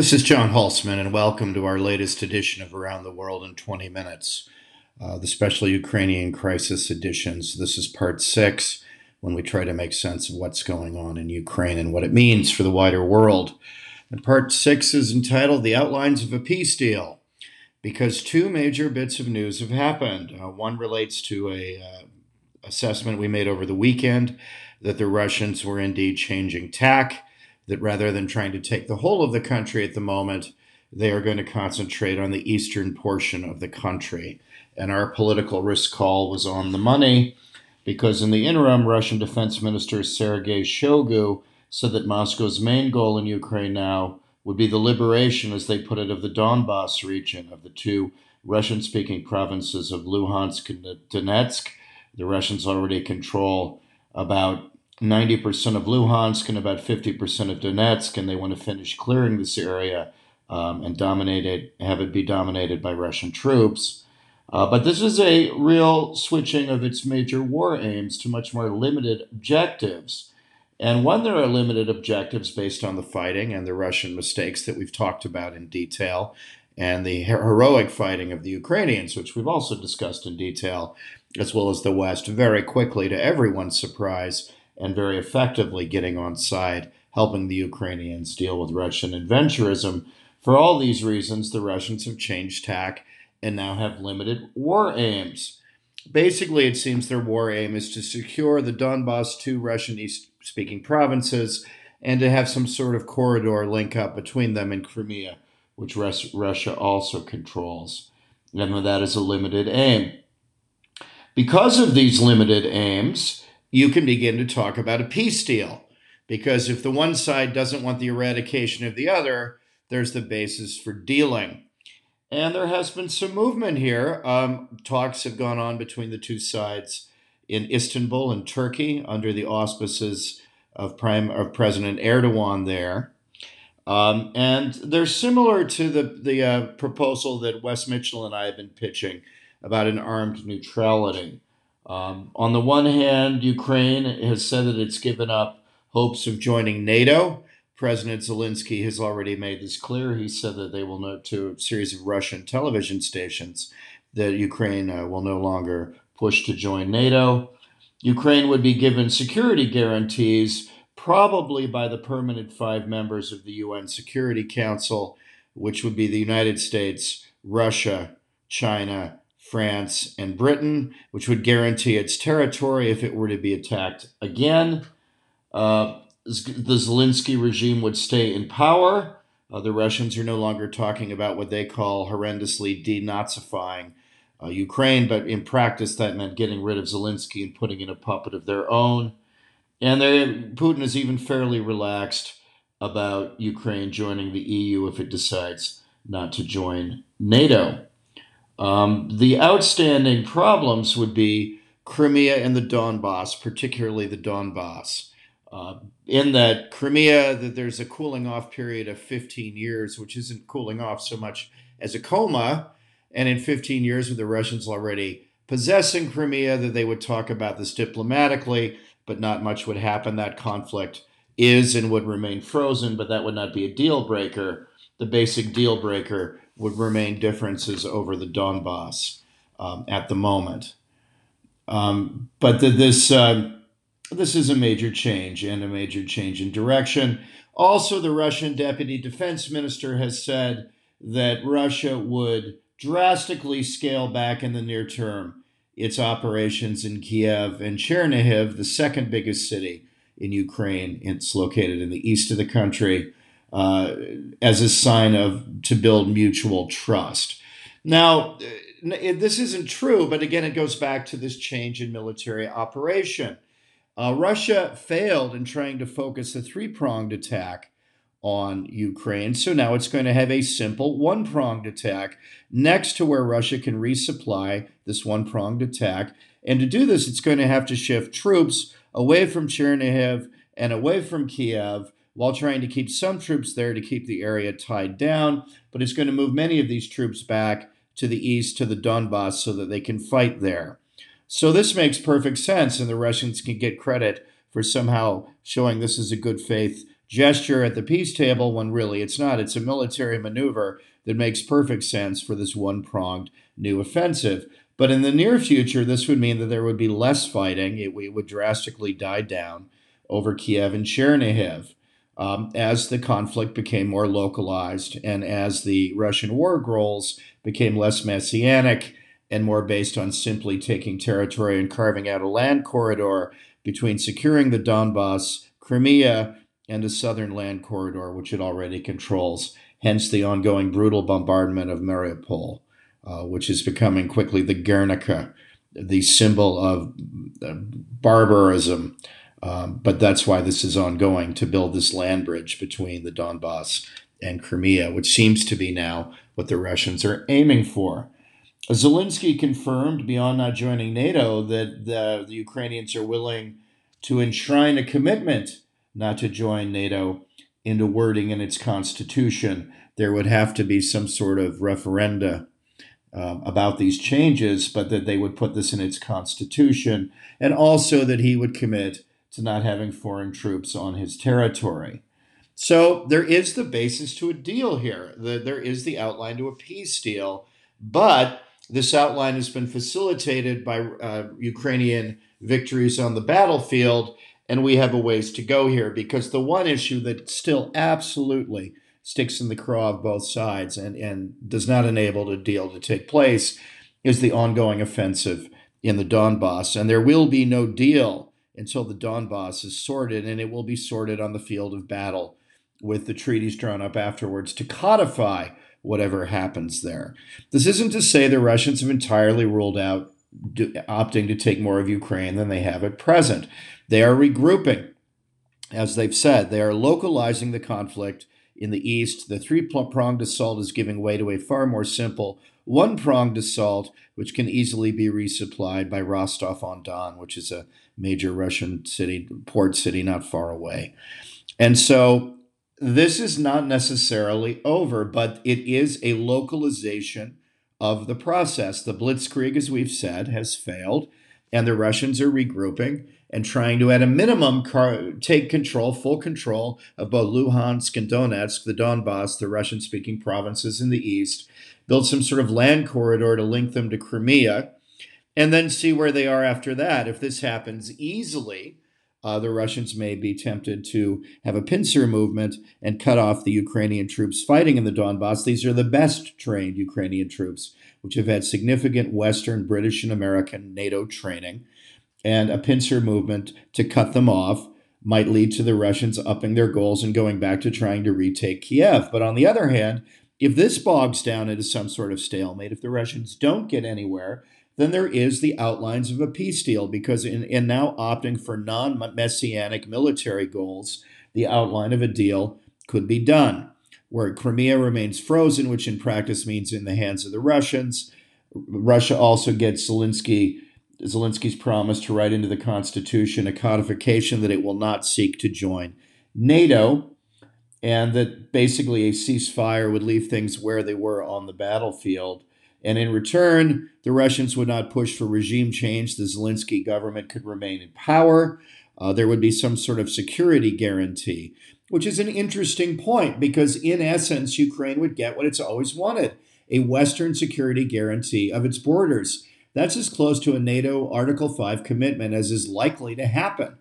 This is John Hulsman, and welcome to our latest edition of Around the World in 20 Minutes, uh, the special Ukrainian crisis editions. This is part six, when we try to make sense of what's going on in Ukraine and what it means for the wider world. And part six is entitled The Outlines of a Peace Deal, because two major bits of news have happened. Uh, one relates to a uh, assessment we made over the weekend that the Russians were indeed changing tack that rather than trying to take the whole of the country at the moment, they are going to concentrate on the eastern portion of the country. And our political risk call was on the money because, in the interim, Russian Defense Minister Sergei Shoigu said that Moscow's main goal in Ukraine now would be the liberation, as they put it, of the Donbass region, of the two Russian speaking provinces of Luhansk and Donetsk. The Russians already control about 90% of Luhansk and about 50% of Donetsk, and they want to finish clearing this area um, and dominate it, have it be dominated by Russian troops. Uh, but this is a real switching of its major war aims to much more limited objectives. And when there are limited objectives based on the fighting and the Russian mistakes that we've talked about in detail, and the heroic fighting of the Ukrainians, which we've also discussed in detail, as well as the West, very quickly, to everyone's surprise, and very effectively getting on side, helping the Ukrainians deal with Russian adventurism. For all these reasons, the Russians have changed tack and now have limited war aims. Basically, it seems their war aim is to secure the Donbass two Russian East speaking provinces and to have some sort of corridor link up between them and Crimea, which Russia also controls. And that is a limited aim. Because of these limited aims, you can begin to talk about a peace deal. Because if the one side doesn't want the eradication of the other, there's the basis for dealing. And there has been some movement here. Um, talks have gone on between the two sides in Istanbul and Turkey under the auspices of, Prime, of President Erdogan there. Um, and they're similar to the, the uh, proposal that Wess Mitchell and I have been pitching about an armed neutrality. Um, on the one hand, Ukraine has said that it's given up hopes of joining NATO. President Zelensky has already made this clear. He said that they will note to a series of Russian television stations that Ukraine uh, will no longer push to join NATO. Ukraine would be given security guarantees, probably by the permanent five members of the UN Security Council, which would be the United States, Russia, China, France, and Britain, which would guarantee its territory if it were to be attacked again. Uh, the Zelensky regime would stay in power. Uh, the Russians are no longer talking about what they call horrendously denazifying uh, Ukraine, but in practice, that meant getting rid of Zelensky and putting in a puppet of their own. And Putin is even fairly relaxed about Ukraine joining the EU if it decides not to join NATO. Um, the outstanding problems would be Crimea and the Donbass, particularly the Donbass. Uh, in that Crimea, that there's a cooling off period of 15 years, which isn't cooling off so much as a coma. And in 15 years, with the Russians already possessing Crimea, that they would talk about this diplomatically, but not much would happen. That conflict is and would remain frozen, but that would not be a deal breaker. The basic deal breaker would remain differences over the Donbass um, at the moment. Um, but the, this uh, this is a major change and a major change in direction. Also, the Russian deputy defense minister has said that Russia would drastically scale back in the near term its operations in Kiev and Chernihiv, the second biggest city in Ukraine. It's located in the east of the country uh, as a sign of to build mutual trust. Now, this isn't true, but again, it goes back to this change in military operation. Uh, Russia failed in trying to focus a three pronged attack on Ukraine. So now it's going to have a simple one pronged attack next to where Russia can resupply this one pronged attack. And to do this, it's going to have to shift troops away from Chernihiv and away from Kiev while trying to keep some troops there to keep the area tied down, but it's going to move many of these troops back to the east to the Donbass so that they can fight there. So this makes perfect sense, and the Russians can get credit for somehow showing this is a good faith gesture at the peace table when really it's not. It's a military maneuver that makes perfect sense for this one pronged new offensive. But in the near future, this would mean that there would be less fighting. It, it would drastically die down over Kiev and Chernihiv. Um, as the conflict became more localized and as the Russian war goals became less messianic and more based on simply taking territory and carving out a land corridor between securing the Donbass, Crimea, and a southern land corridor, which it already controls, hence the ongoing brutal bombardment of Mariupol, uh, which is becoming quickly the Guernica, the symbol of uh, barbarism. Um, but that's why this is ongoing to build this land bridge between the Donbass and Crimea, which seems to be now what the Russians are aiming for. Zelensky confirmed, beyond not joining NATO, that the, the Ukrainians are willing to enshrine a commitment not to join NATO into wording in its constitution. There would have to be some sort of referenda um, about these changes, but that they would put this in its constitution, and also that he would commit to not having foreign troops on his territory. So there is the basis to a deal here. The, there is the outline to a peace deal, but this outline has been facilitated by uh, Ukrainian victories on the battlefield, and we have a ways to go here because the one issue that still absolutely sticks in the craw of both sides and, and does not enable a deal to take place is the ongoing offensive in the Donbass. And there will be no deal until the Donbass is sorted, and it will be sorted on the field of battle with the treaties drawn up afterwards to codify whatever happens there. This isn't to say the Russians have entirely ruled out do, opting to take more of Ukraine than they have at present. They are regrouping. As they've said, they are localizing the conflict in the east. The three pronged assault is giving way to a far more simple one pronged assault, which can easily be resupplied by Rostov on Don, which is a major Russian city, port city not far away. And so this is not necessarily over, but it is a localization of the process. The blitzkrieg, as we've said, has failed, and the Russians are regrouping and trying to, at a minimum, car- take control, full control of both Luhansk and Donetsk, the Donbass, the Russian speaking provinces in the east, build some sort of land corridor to link them to Crimea, and then see where they are after that. If this happens easily, uh, the Russians may be tempted to have a pincer movement and cut off the Ukrainian troops fighting in the Donbass. These are the best trained Ukrainian troops, which have had significant Western, British, and American NATO training. And a pincer movement to cut them off might lead to the Russians upping their goals and going back to trying to retake Kiev. But on the other hand, if this bogs down into some sort of stalemate, if the Russians don't get anywhere, then there is the outlines of a peace deal because in, in now opting for non-messianic military goals, the outline of a deal could be done. Where Crimea remains frozen, which in practice means in the hands of the Russians. Russia also gets Zelensky Zelensky's promise to write into the Constitution a codification that it will not seek to join NATO, and that basically a ceasefire would leave things where they were on the battlefield. And in return, the Russians would not push for regime change. The Zelensky government could remain in power. Uh, there would be some sort of security guarantee, which is an interesting point because, in essence, Ukraine would get what it's always wanted a Western security guarantee of its borders. That's as close to a NATO Article 5 commitment as is likely to happen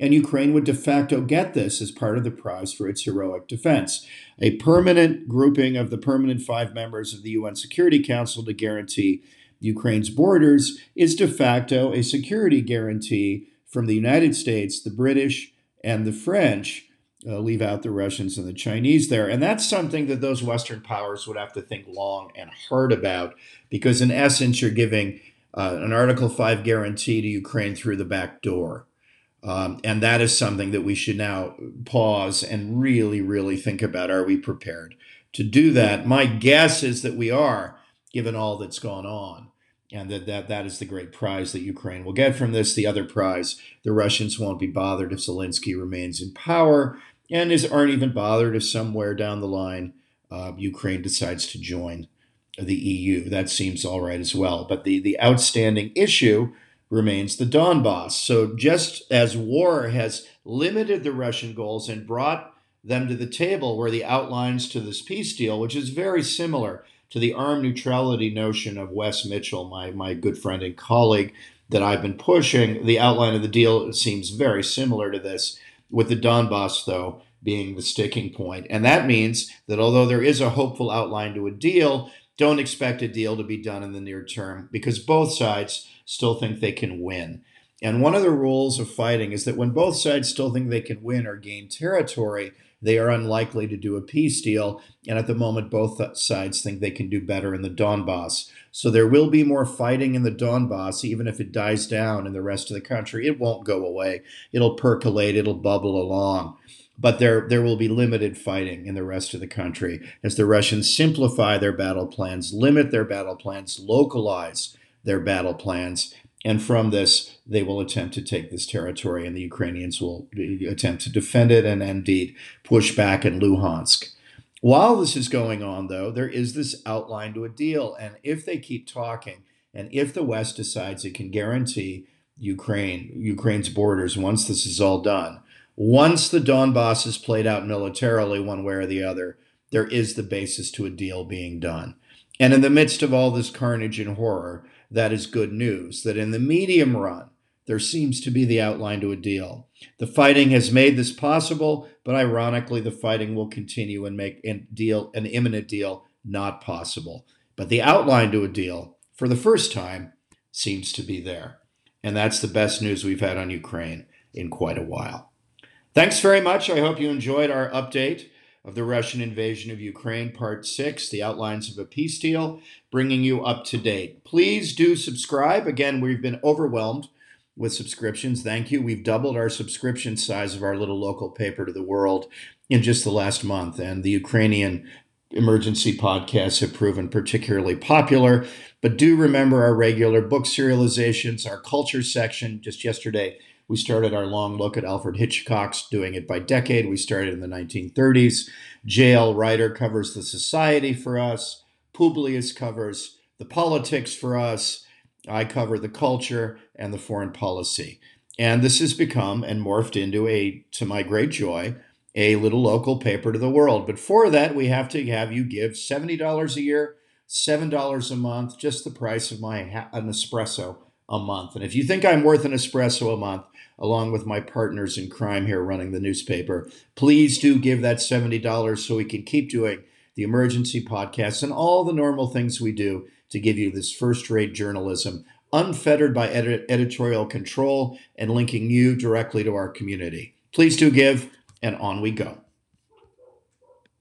and Ukraine would de facto get this as part of the prize for its heroic defense. A permanent grouping of the permanent five members of the UN Security Council to guarantee Ukraine's borders is de facto a security guarantee from the United States, the British, and the French. Uh, leave out the Russians and the Chinese there. And that's something that those Western powers would have to think long and hard about because, in essence, you're giving uh, an Article 5 guarantee to Ukraine through the back door. Um, and that is something that we should now pause and really, really think about. Are we prepared to do that? My guess is that we are, given all that's gone on. And that, that that is the great prize that Ukraine will get from this. The other prize, the Russians won't be bothered if Zelensky remains in power, and is aren't even bothered if somewhere down the line uh, Ukraine decides to join the EU. That seems all right as well. But the the outstanding issue remains the Donbass. So just as war has limited the Russian goals and brought them to the table where the outlines to this peace deal, which is very similar to the armed neutrality notion of Wess Mitchell, my, my good friend and colleague that I've been pushing. The outline of the deal seems very similar to this, with the Donbass, though, being the sticking point. And that means that although there is a hopeful outline to a deal, don't expect a deal to be done in the near term because both sides still think they can win. And one of the rules of fighting is that when both sides still think they can win or gain territory, they are unlikely to do a peace deal. And at the moment, both sides think they can do better in the Donbass. So there will be more fighting in the Donbass, even if it dies down in the rest of the country. It won't go away. It'll percolate, it'll bubble along. But there, there will be limited fighting in the rest of the country as the Russians simplify their battle plans, limit their battle plans, localize their battle plans, and from this, they will attempt to take this territory, and the Ukrainians will attempt to defend it and indeed push back in Luhansk. While this is going on, though, there is this outline to a deal. And if they keep talking, and if the West decides it can guarantee Ukraine, Ukraine's borders once this is all done, once the Donbass is played out militarily, one way or the other, there is the basis to a deal being done. And in the midst of all this carnage and horror, that is good news. That in the medium run, there seems to be the outline to a deal. The fighting has made this possible, but ironically, the fighting will continue and make a deal, an imminent deal, not possible. But the outline to a deal, for the first time, seems to be there. And that's the best news we've had on Ukraine in quite a while. Thanks very much. I hope you enjoyed our update of the Russian invasion of Ukraine, Part 6, the outlines of a peace deal, bringing you up to date. Please do subscribe. Again, we've been overwhelmed with subscriptions. Thank you. We've doubled our subscription size of our little local paper to the world in just the last month, and the Ukrainian emergency podcasts have proven particularly popular. But do remember our regular book serializations, our culture section. Just yesterday, we started our long look at Alfred Hitchcock's doing it by decade. We started in the 1930s. J.L. Ryder covers the society for us. Publius covers the politics for us. I cover the culture and the foreign policy. And this has become and morphed into a, to my great joy, a little local paper to the world. But for that, we have to have you give $70 a year, $7 a month, just the price of my an espresso a month. And if you think I'm worth an espresso a month, along with my partners in crime here running the newspaper. Please do give that $70 so we can keep doing the emergency podcasts and all the normal things we do to give you this first rate journalism, unfettered by edit- editorial control and linking you directly to our community. Please do give, and on we go.